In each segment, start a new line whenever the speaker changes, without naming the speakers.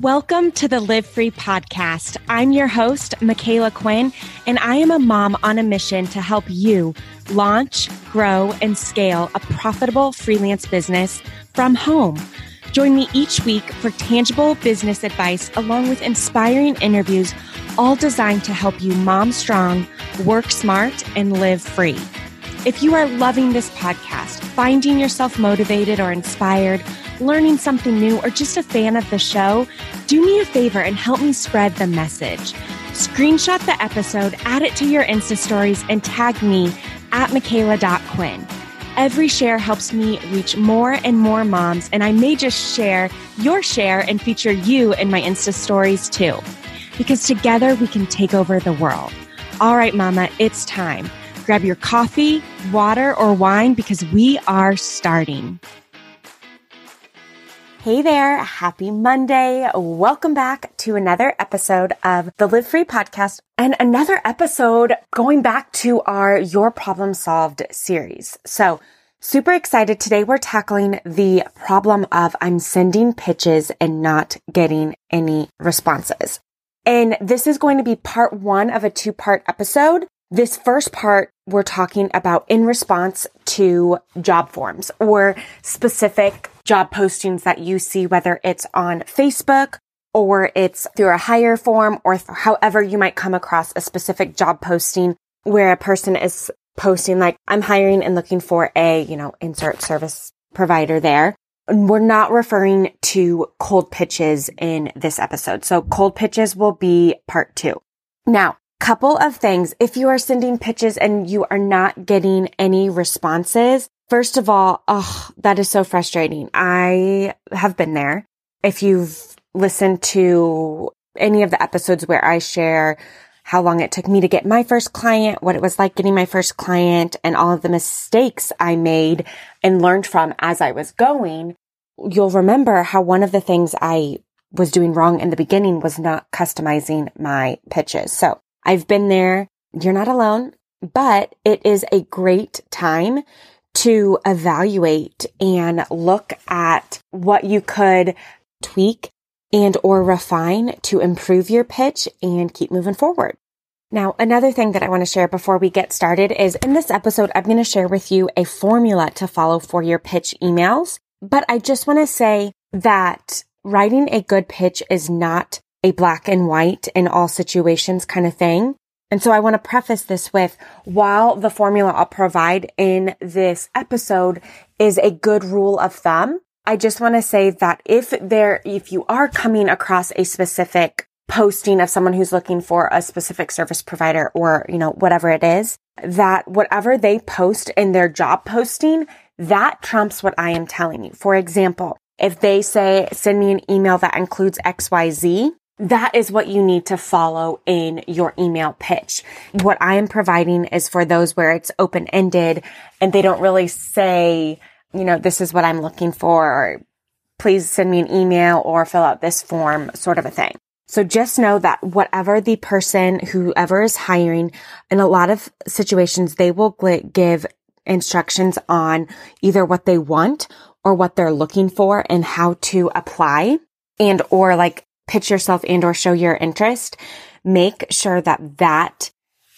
Welcome to the Live Free podcast. I'm your host, Micala Quinn, and I am a mom on a mission to help you launch, grow, and scale a profitable freelance business from home. Join me each week for tangible business advice along with inspiring interviews, all designed to help you mom strong, work smart, and live free. If you are loving this podcast, finding yourself motivated or inspired, learning something new, or just a fan of the show, do me a favor and help me spread the message. Screenshot the episode, add it to your Insta stories, and tag me at Micala.Quinn. Every share helps me reach more and more moms, and I may just share your share and feature you in my Insta stories too. Because together we can take over the world. All right, Mama, it's time. Grab your coffee, water, or wine because we are starting. Hey there. Happy Monday. Welcome back to another episode of the Live Free podcast and another episode going back to our Your Problem Solved series. So super excited. Today we're tackling the problem of I'm sending pitches and not getting any responses. And this is going to be part one of a two part episode. This first part, we're talking about in response to job forms or specific job postings that you see, whether it's on Facebook or it's through a hire form or however you might come across a specific job posting where a person is posting like, I'm hiring and looking for a, you know, insert service provider there. We're not referring to cold pitches in this episode. So cold pitches will be part two. Now, couple of things. If you are sending pitches and you are not getting any responses, first of all, oh, that is so frustrating. I have been there. If you've listened to any of the episodes where I share how long it took me to get my first client, what it was like getting my first client and all of the mistakes I made and learned from as I was going, you'll remember how one of the things I was doing wrong in the beginning was not customizing my pitches. So I've been there. You're not alone, but it is a great time to evaluate and look at what you could tweak and or refine to improve your pitch and keep moving forward. Now, another thing that I want to share before we get started is in this episode, I'm going to share with you a formula to follow for your pitch emails. But I just want to say that writing a good pitch is not a black and white in all situations kind of thing. And so I want to preface this with while the formula I'll provide in this episode is a good rule of thumb, I just want to say that if there, if you are coming across a specific posting of someone who's looking for a specific service provider or, you know, whatever it is, that whatever they post in their job posting, that trumps what I am telling you. For example, if they say, send me an email that includes XYZ, that is what you need to follow in your email pitch. What I am providing is for those where it's open ended and they don't really say, you know, this is what I'm looking for, or please send me an email or fill out this form, sort of a thing. So just know that whatever the person, whoever is hiring, in a lot of situations, they will give instructions on either what they want or what they're looking for and how to apply and or like pitch yourself and or show your interest, make sure that that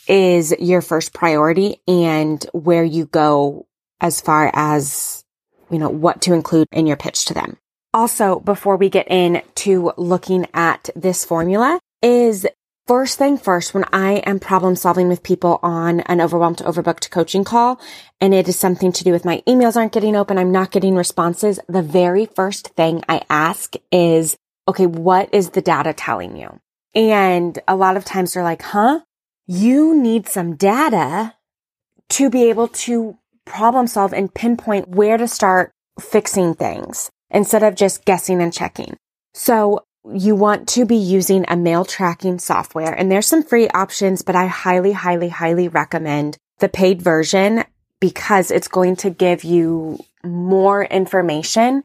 is your first priority and where you go as far as, you know, what to include in your pitch to them. Also, before we get into looking at this formula is first thing first, when I am problem solving with people on an overwhelmed overbooked coaching call, and it is something to do with my emails aren't getting open, I'm not getting responses, the very first thing I ask is, okay, what is the data telling you? And a lot of times they're like, huh? You need some data to be able to problem solve and pinpoint where to start fixing things instead of just guessing and checking. So you want to be using a mail tracking software and there's some free options, but I highly, highly, highly recommend the paid version because it's going to give you more information.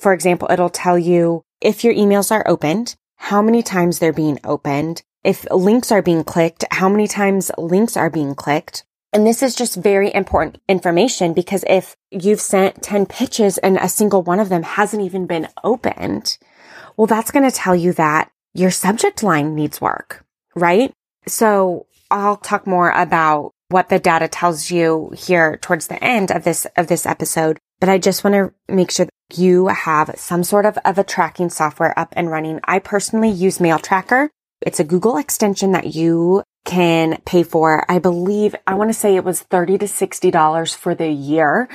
For example, it'll tell you if your emails are opened, how many times they're being opened, if links are being clicked, how many times links are being clicked. And this is just very important information because if you've sent 10 pitches and a single one of them hasn't even been opened, Well, that's going to tell you that your subject line needs work, right? So I'll talk more about what the data tells you here towards the end of this, of this episode. But I just want to make sure you have some sort of, of a tracking software up and running. I personally use Mail Tracker. It's a Google extension that you can pay for. I believe, I want to say it was 30 to $60 for the year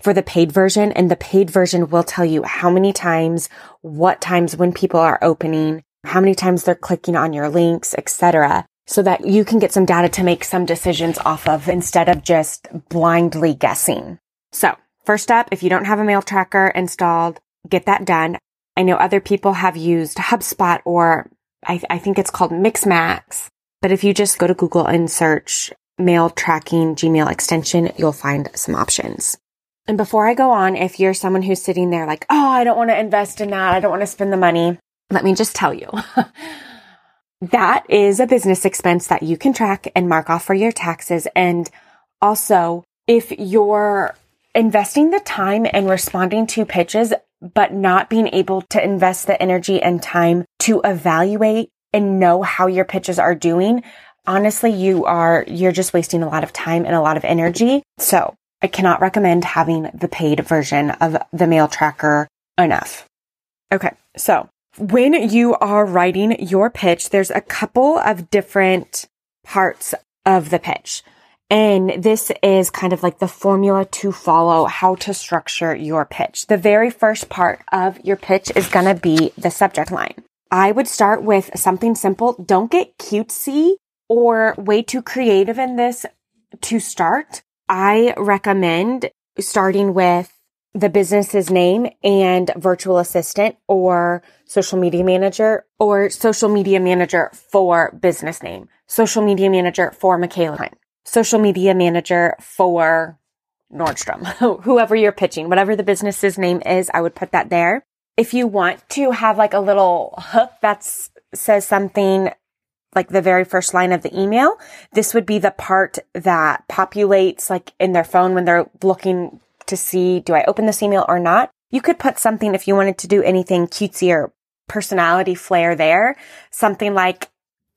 for the paid version. And the paid version will tell you how many times, what times when people are opening, how many times they're clicking on your links, etc so that you can get some data to make some decisions off of instead of just blindly guessing. So first up, if you don't have a mail tracker installed, get that done. I know other people have used HubSpot or I, I think it's called Mixmax. But if you just go to Google and search mail tracking Gmail extension, you'll find some options. And before I go on, if you're someone who's sitting there like, oh, I don't want to invest in that. I don't want to spend the money. Let me just tell you. that is a business expense that you can track and mark off for your taxes. And also, if you're investing the time and responding to pitches, but not being able to invest the energy and time to evaluate and know how your pitches are doing, honestly, you are, you're just wasting a lot of time and a lot of energy. So I cannot recommend having the paid version of the mail tracker enough. Okay. So when you are writing your pitch, there's a couple of different parts of the pitch. And this is kind of like the formula to follow how to structure your pitch. The very first part of your pitch is going to be the subject line. I would start with something simple. Don't get cutesy or way too creative in this to start. I recommend starting with the business's name and virtual assistant or social media manager or social media manager for business name, social media manager for Micala, social media manager for Nordstrom, whoever you're pitching, whatever the business's name is, I would put that there. If you want to have like a little hook that says something like the very first line of the email, this would be the part that populates like in their phone when they're looking to see, do I open this email or not? You could put something if you wanted to do anything cutesy or personality flair there. Something like,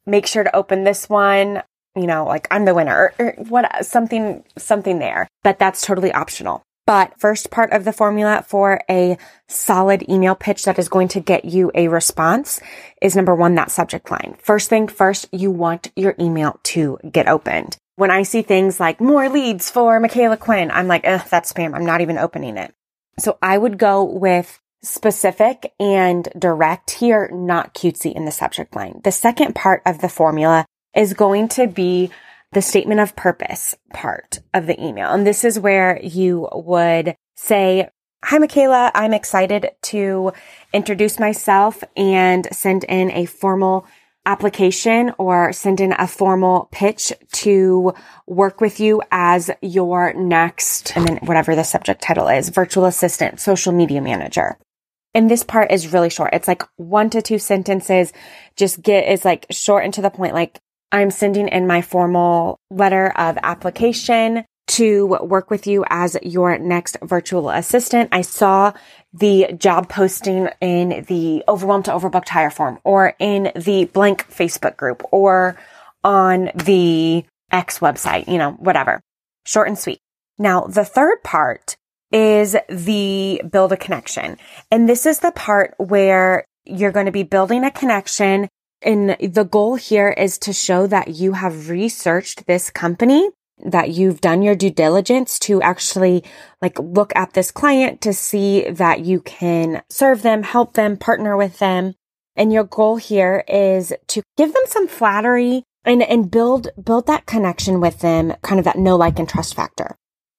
make sure to open this one, you know, like I'm the winner or, what, something, something there. But that's totally optional. But first part of the formula for a solid email pitch that is going to get you a response is number one, that subject line. First thing first, you want your email to get opened. When I see things like more leads for Micala Quinn, I'm like, that's spam. I'm not even opening it. So I would go with specific and direct here, not cutesy in the subject line. The second part of the formula is going to be the statement of purpose part of the email. And this is where you would say, Hi, Micala. I'm excited to introduce myself and send in a formal application or send in a formal pitch to work with you as your next, and then whatever the subject title is, virtual assistant, social media manager. And this part is really short. It's like one to two sentences. Just get is like short and to the point. Like I'm sending in my formal letter of application to work with you as your next virtual assistant. I saw the job posting in the overwhelmed to overbooked hire form or in the blank Facebook group or on the X website, you know, whatever. Short and sweet. Now, the third part is the build a connection. And this is the part where you're going to be building a connection. And the goal here is to show that you have researched this company that you've done your due diligence to actually like look at this client to see that you can serve them, help them, partner with them. And your goal here is to give them some flattery and, and build, build that connection with them, kind of that know, like, and trust factor.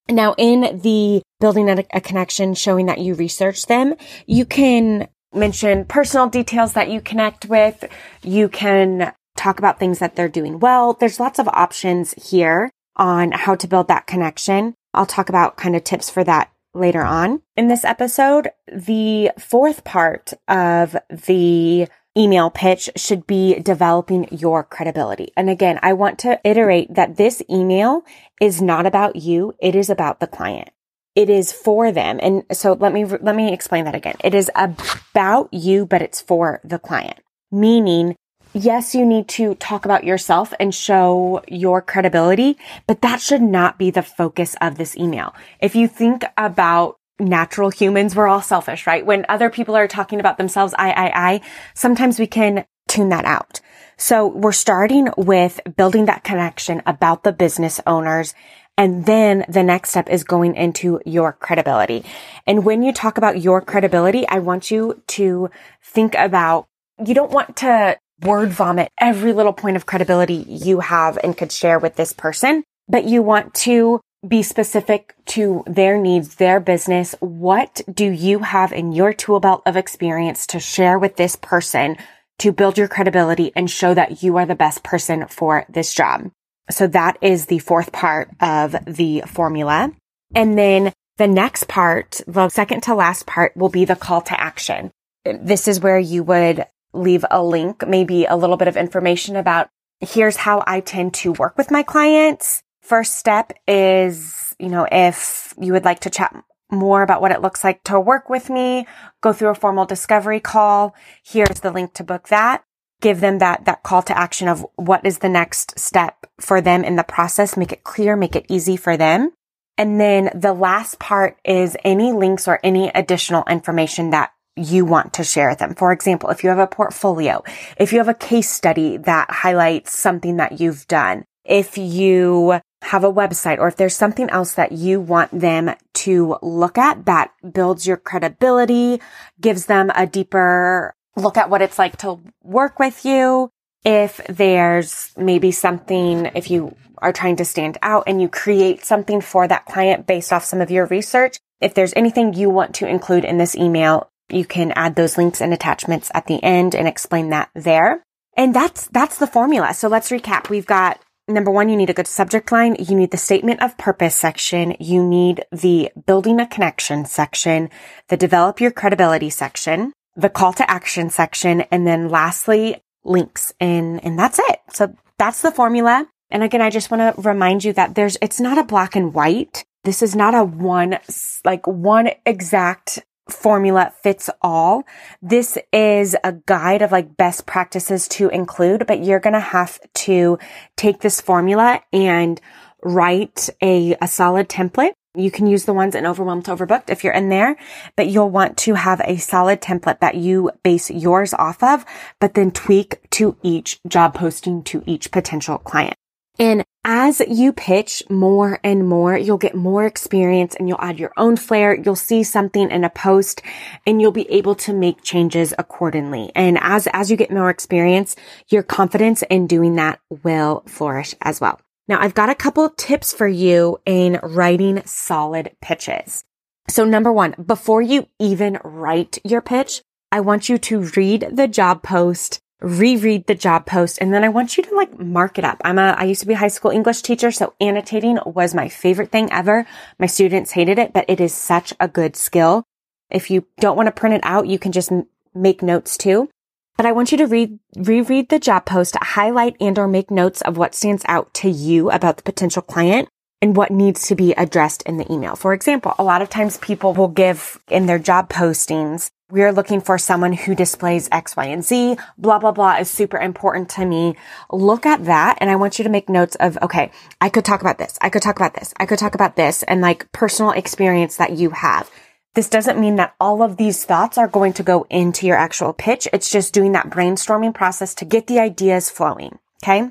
Now in the building a, a connection, showing that you research them, you can mention personal details that you connect with. You can talk about things that they're doing well. There's lots of options here on how to build that connection. I'll talk about kind of tips for that later on in this episode. The fourth part of the email pitch should be developing your credibility. And again, I want to iterate that this email is not about you. It is about the client. It is for them. And so let me, let me explain that again. It is about you, but it's for the client. Meaning, yes, you need to talk about yourself and show your credibility, but that should not be the focus of this email. If you think about natural humans, we're all selfish, right? When other people are talking about themselves, I, I, I, sometimes we can tune that out. So we're starting with building that connection about the business owners and then the next step is going into your credibility. And when you talk about your credibility, I want you to think about, you don't want to word vomit every little point of credibility you have and could share with this person, but you want to be specific to their needs, their business. What do you have in your tool belt of experience to share with this person to build your credibility and show that you are the best person for this job? So that is the fourth part of the formula. And then the next part, the second to last part will be the call to action. This is where you would leave a link, maybe a little bit of information about here's how I tend to work with my clients. First step is, you know, if you would like to chat more about what it looks like to work with me, go through a formal discovery call. Here's the link to book that give them that, that call to action of what is the next step for them in the process. Make it clear, make it easy for them. And then the last part is any links or any additional information that you want to share with them. For example, if you have a portfolio, if you have a case study that highlights something that you've done, if you have a website or if there's something else that you want them to look at that builds your credibility, gives them a deeper look at what it's like to work with you. If there's maybe something, if you are trying to stand out and you create something for that client based off some of your research, if there's anything you want to include in this email, you can add those links and attachments at the end and explain that there. And that's, that's the formula. So let's recap. We've got number one, you need a good subject line. You need the statement of purpose section. You need the building a connection section, the develop your credibility section the call to action section, and then lastly, links. And, and that's it. So that's the formula. And again, I just want to remind you that there's, it's not a black and white. This is not a one, like one exact formula fits all. This is a guide of like best practices to include, but you're going to have to take this formula and write a, a solid template you can use the ones in Overwhelmed to Overbooked if you're in there, but you'll want to have a solid template that you base yours off of, but then tweak to each job posting to each potential client. And as you pitch more and more, you'll get more experience and you'll add your own flair. You'll see something in a post and you'll be able to make changes accordingly. And as, as you get more experience, your confidence in doing that will flourish as well. Now I've got a couple tips for you in writing solid pitches. So number one, before you even write your pitch, I want you to read the job post, reread the job post, and then I want you to like mark it up. I'm a, I used to be a high school English teacher, so annotating was my favorite thing ever. My students hated it, but it is such a good skill. If you don't want to print it out, you can just make notes too. But I want you to read, reread the job post, highlight and or make notes of what stands out to you about the potential client and what needs to be addressed in the email. For example, a lot of times people will give in their job postings, we're looking for someone who displays X, Y, and Z. Blah, blah, blah is super important to me. Look at that. And I want you to make notes of, okay, I could talk about this. I could talk about this. I could talk about this and like personal experience that you have. This doesn't mean that all of these thoughts are going to go into your actual pitch. It's just doing that brainstorming process to get the ideas flowing. Okay.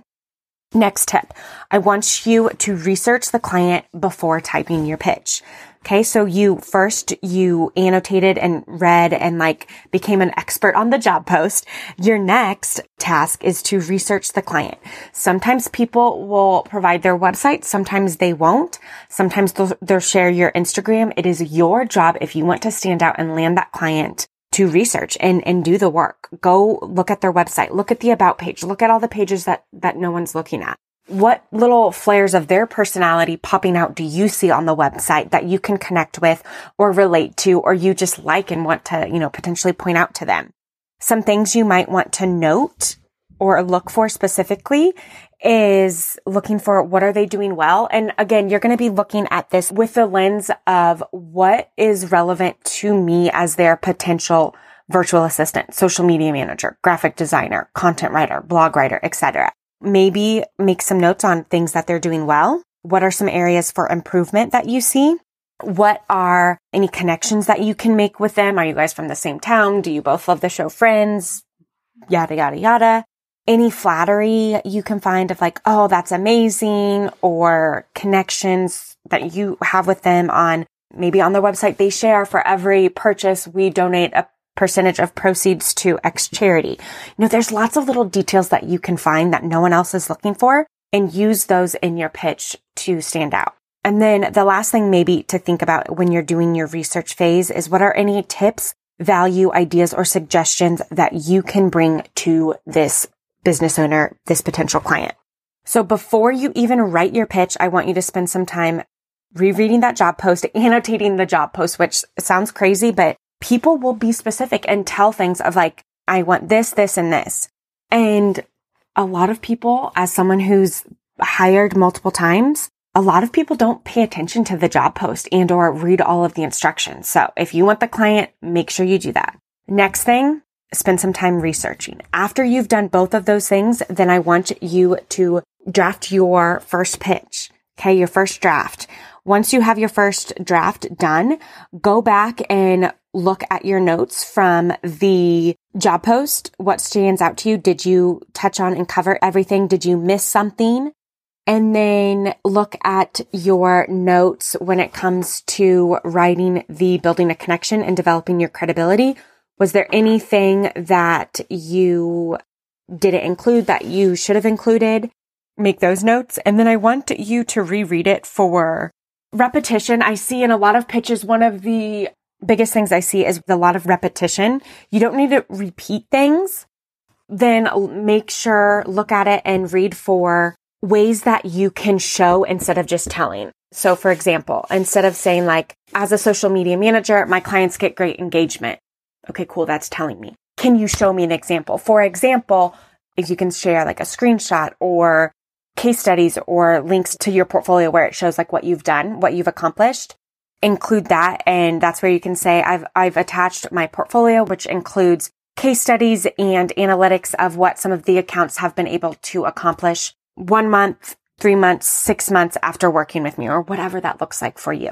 Next tip. I want you to research the client before typing your pitch. Okay. So you first, you annotated and read and like became an expert on the job post. Your next task is to research the client. Sometimes people will provide their website. Sometimes they won't. Sometimes they'll, they'll share your Instagram. It is your job if you want to stand out and land that client to research and, and do the work. Go look at their website, look at the about page, look at all the pages that, that no one's looking at what little flares of their personality popping out do you see on the website that you can connect with or relate to or you just like and want to, you know, potentially point out to them? Some things you might want to note or look for specifically is looking for what are they doing well? And again, you're going to be looking at this with the lens of what is relevant to me as their potential virtual assistant, social media manager, graphic designer, content writer, blog writer, etc. Maybe make some notes on things that they're doing well. What are some areas for improvement that you see? What are any connections that you can make with them? Are you guys from the same town? Do you both love the show Friends? Yada, yada, yada. Any flattery you can find of like, oh, that's amazing or connections that you have with them on maybe on their website they share for every purchase we donate a percentage of proceeds to X charity. You know, there's lots of little details that you can find that no one else is looking for and use those in your pitch to stand out. And then the last thing maybe to think about when you're doing your research phase is what are any tips, value, ideas, or suggestions that you can bring to this business owner, this potential client. So before you even write your pitch, I want you to spend some time rereading that job post, annotating the job post, which sounds crazy, but people will be specific and tell things of like, I want this, this, and this. And a lot of people, as someone who's hired multiple times, a lot of people don't pay attention to the job post and or read all of the instructions. So if you want the client, make sure you do that. Next thing, spend some time researching. After you've done both of those things, then I want you to draft your first pitch. Okay. Your first draft. Once you have your first draft done, go back and look at your notes from the job post. What stands out to you? Did you touch on and cover everything? Did you miss something? And then look at your notes when it comes to writing the building a connection and developing your credibility. Was there anything that you didn't include that you should have included? Make those notes. And then I want you to reread it for repetition. I see in a lot of pitches, one of the biggest things I see is a lot of repetition. You don't need to repeat things. Then make sure, look at it and read for ways that you can show instead of just telling. So for example, instead of saying like, as a social media manager, my clients get great engagement. Okay, cool. That's telling me. Can you show me an example? For example, if you can share like a screenshot or case studies or links to your portfolio where it shows like what you've done, what you've accomplished, include that. And that's where you can say, I've, I've attached my portfolio, which includes case studies and analytics of what some of the accounts have been able to accomplish one month, three months, six months after working with me or whatever that looks like for you.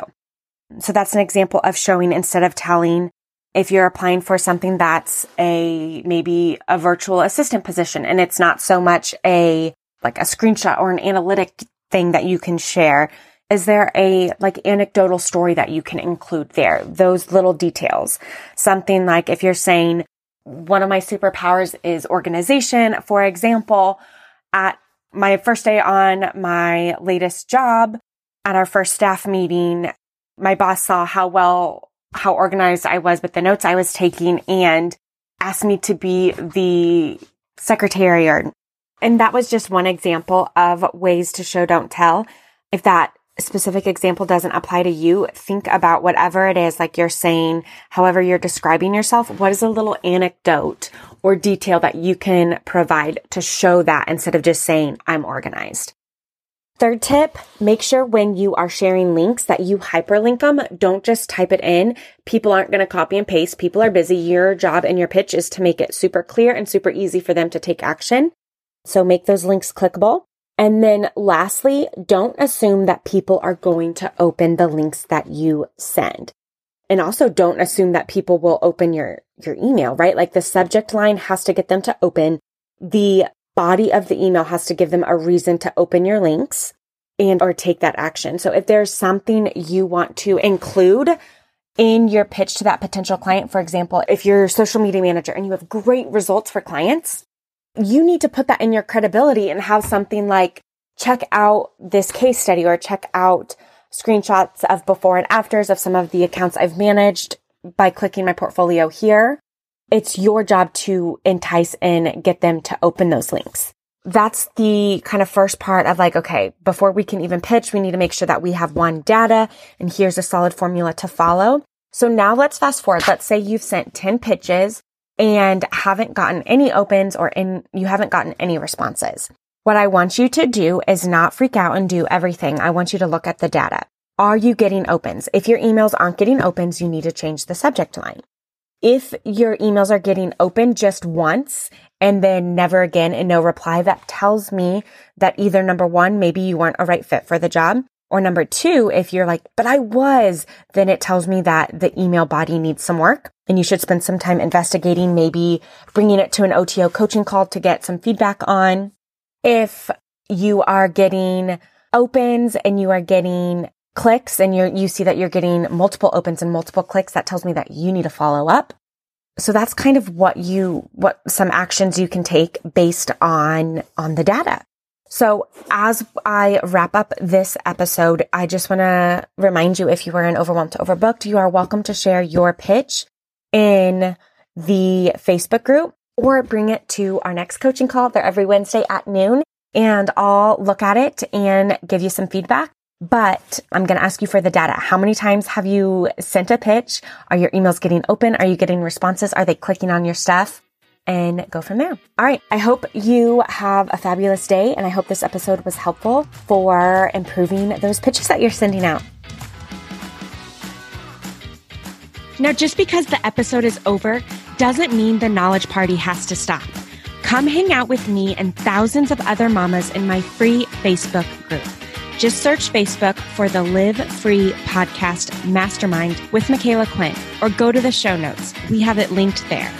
So that's an example of showing instead of telling if you're applying for something that's a maybe a virtual assistant position and it's not so much a like a screenshot or an analytic thing that you can share. Is there a like anecdotal story that you can include there? Those little details. Something like if you're saying one of my superpowers is organization for example at my first day on my latest job at our first staff meeting, my boss saw how well, how organized I was with the notes I was taking and asked me to be the secretary or, and that was just one example of ways to show don't tell. If that specific example doesn't apply to you, think about whatever it is, like you're saying, however you're describing yourself, what is a little anecdote or detail that you can provide to show that instead of just saying, I'm organized. Third tip, make sure when you are sharing links that you hyperlink them. Don't just type it in. People aren't going to copy and paste. People are busy. Your job and your pitch is to make it super clear and super easy for them to take action. So make those links clickable. And then lastly, don't assume that people are going to open the links that you send. And also don't assume that people will open your, your email, right? Like the subject line has to get them to open. The body of the email has to give them a reason to open your links and or take that action. So if there's something you want to include in your pitch to that potential client, for example, if you're a social media manager and you have great results for clients, you need to put that in your credibility and have something like check out this case study or check out screenshots of before and afters of some of the accounts I've managed by clicking my portfolio here. It's your job to entice and get them to open those links. That's the kind of first part of like, okay, before we can even pitch, we need to make sure that we have one data and here's a solid formula to follow. So now let's fast forward. Let's say you've sent 10 pitches and haven't gotten any opens or in, you haven't gotten any responses. What I want you to do is not freak out and do everything. I want you to look at the data. Are you getting opens? If your emails aren't getting opens, you need to change the subject line. If your emails are getting open just once and then never again and no reply, that tells me that either number one, maybe you weren't a right fit for the job. Or number two, if you're like, but I was, then it tells me that the email body needs some work and you should spend some time investigating, maybe bringing it to an OTO coaching call to get some feedback on. If you are getting opens and you are getting clicks and you you see that you're getting multiple opens and multiple clicks, that tells me that you need to follow up. So that's kind of what you, what some actions you can take based on, on the data. So as I wrap up this episode, I just want to remind you if you are an overwhelmed overbooked, you are welcome to share your pitch in the Facebook group or bring it to our next coaching call. They're every Wednesday at noon and I'll look at it and give you some feedback. But I'm going to ask you for the data. How many times have you sent a pitch? Are your emails getting open? Are you getting responses? Are they clicking on your stuff? And go from there. All right. I hope you have a fabulous day. And I hope this episode was helpful for improving those pitches that you're sending out. Now, just because the episode is over doesn't mean the knowledge party has to stop. Come hang out with me and thousands of other mamas in my free Facebook group. Just search Facebook for the Live Free Podcast Mastermind with Micala Quinn or go to the show notes. We have it linked there.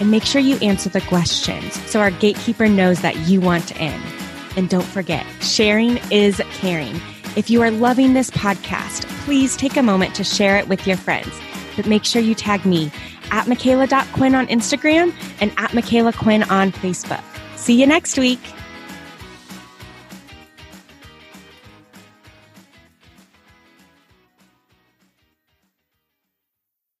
And make sure you answer the questions so our gatekeeper knows that you want in. And don't forget, sharing is caring. If you are loving this podcast, please take a moment to share it with your friends. But make sure you tag me at Micala.Quinn on Instagram and at Micala Quinn on Facebook. See you next week.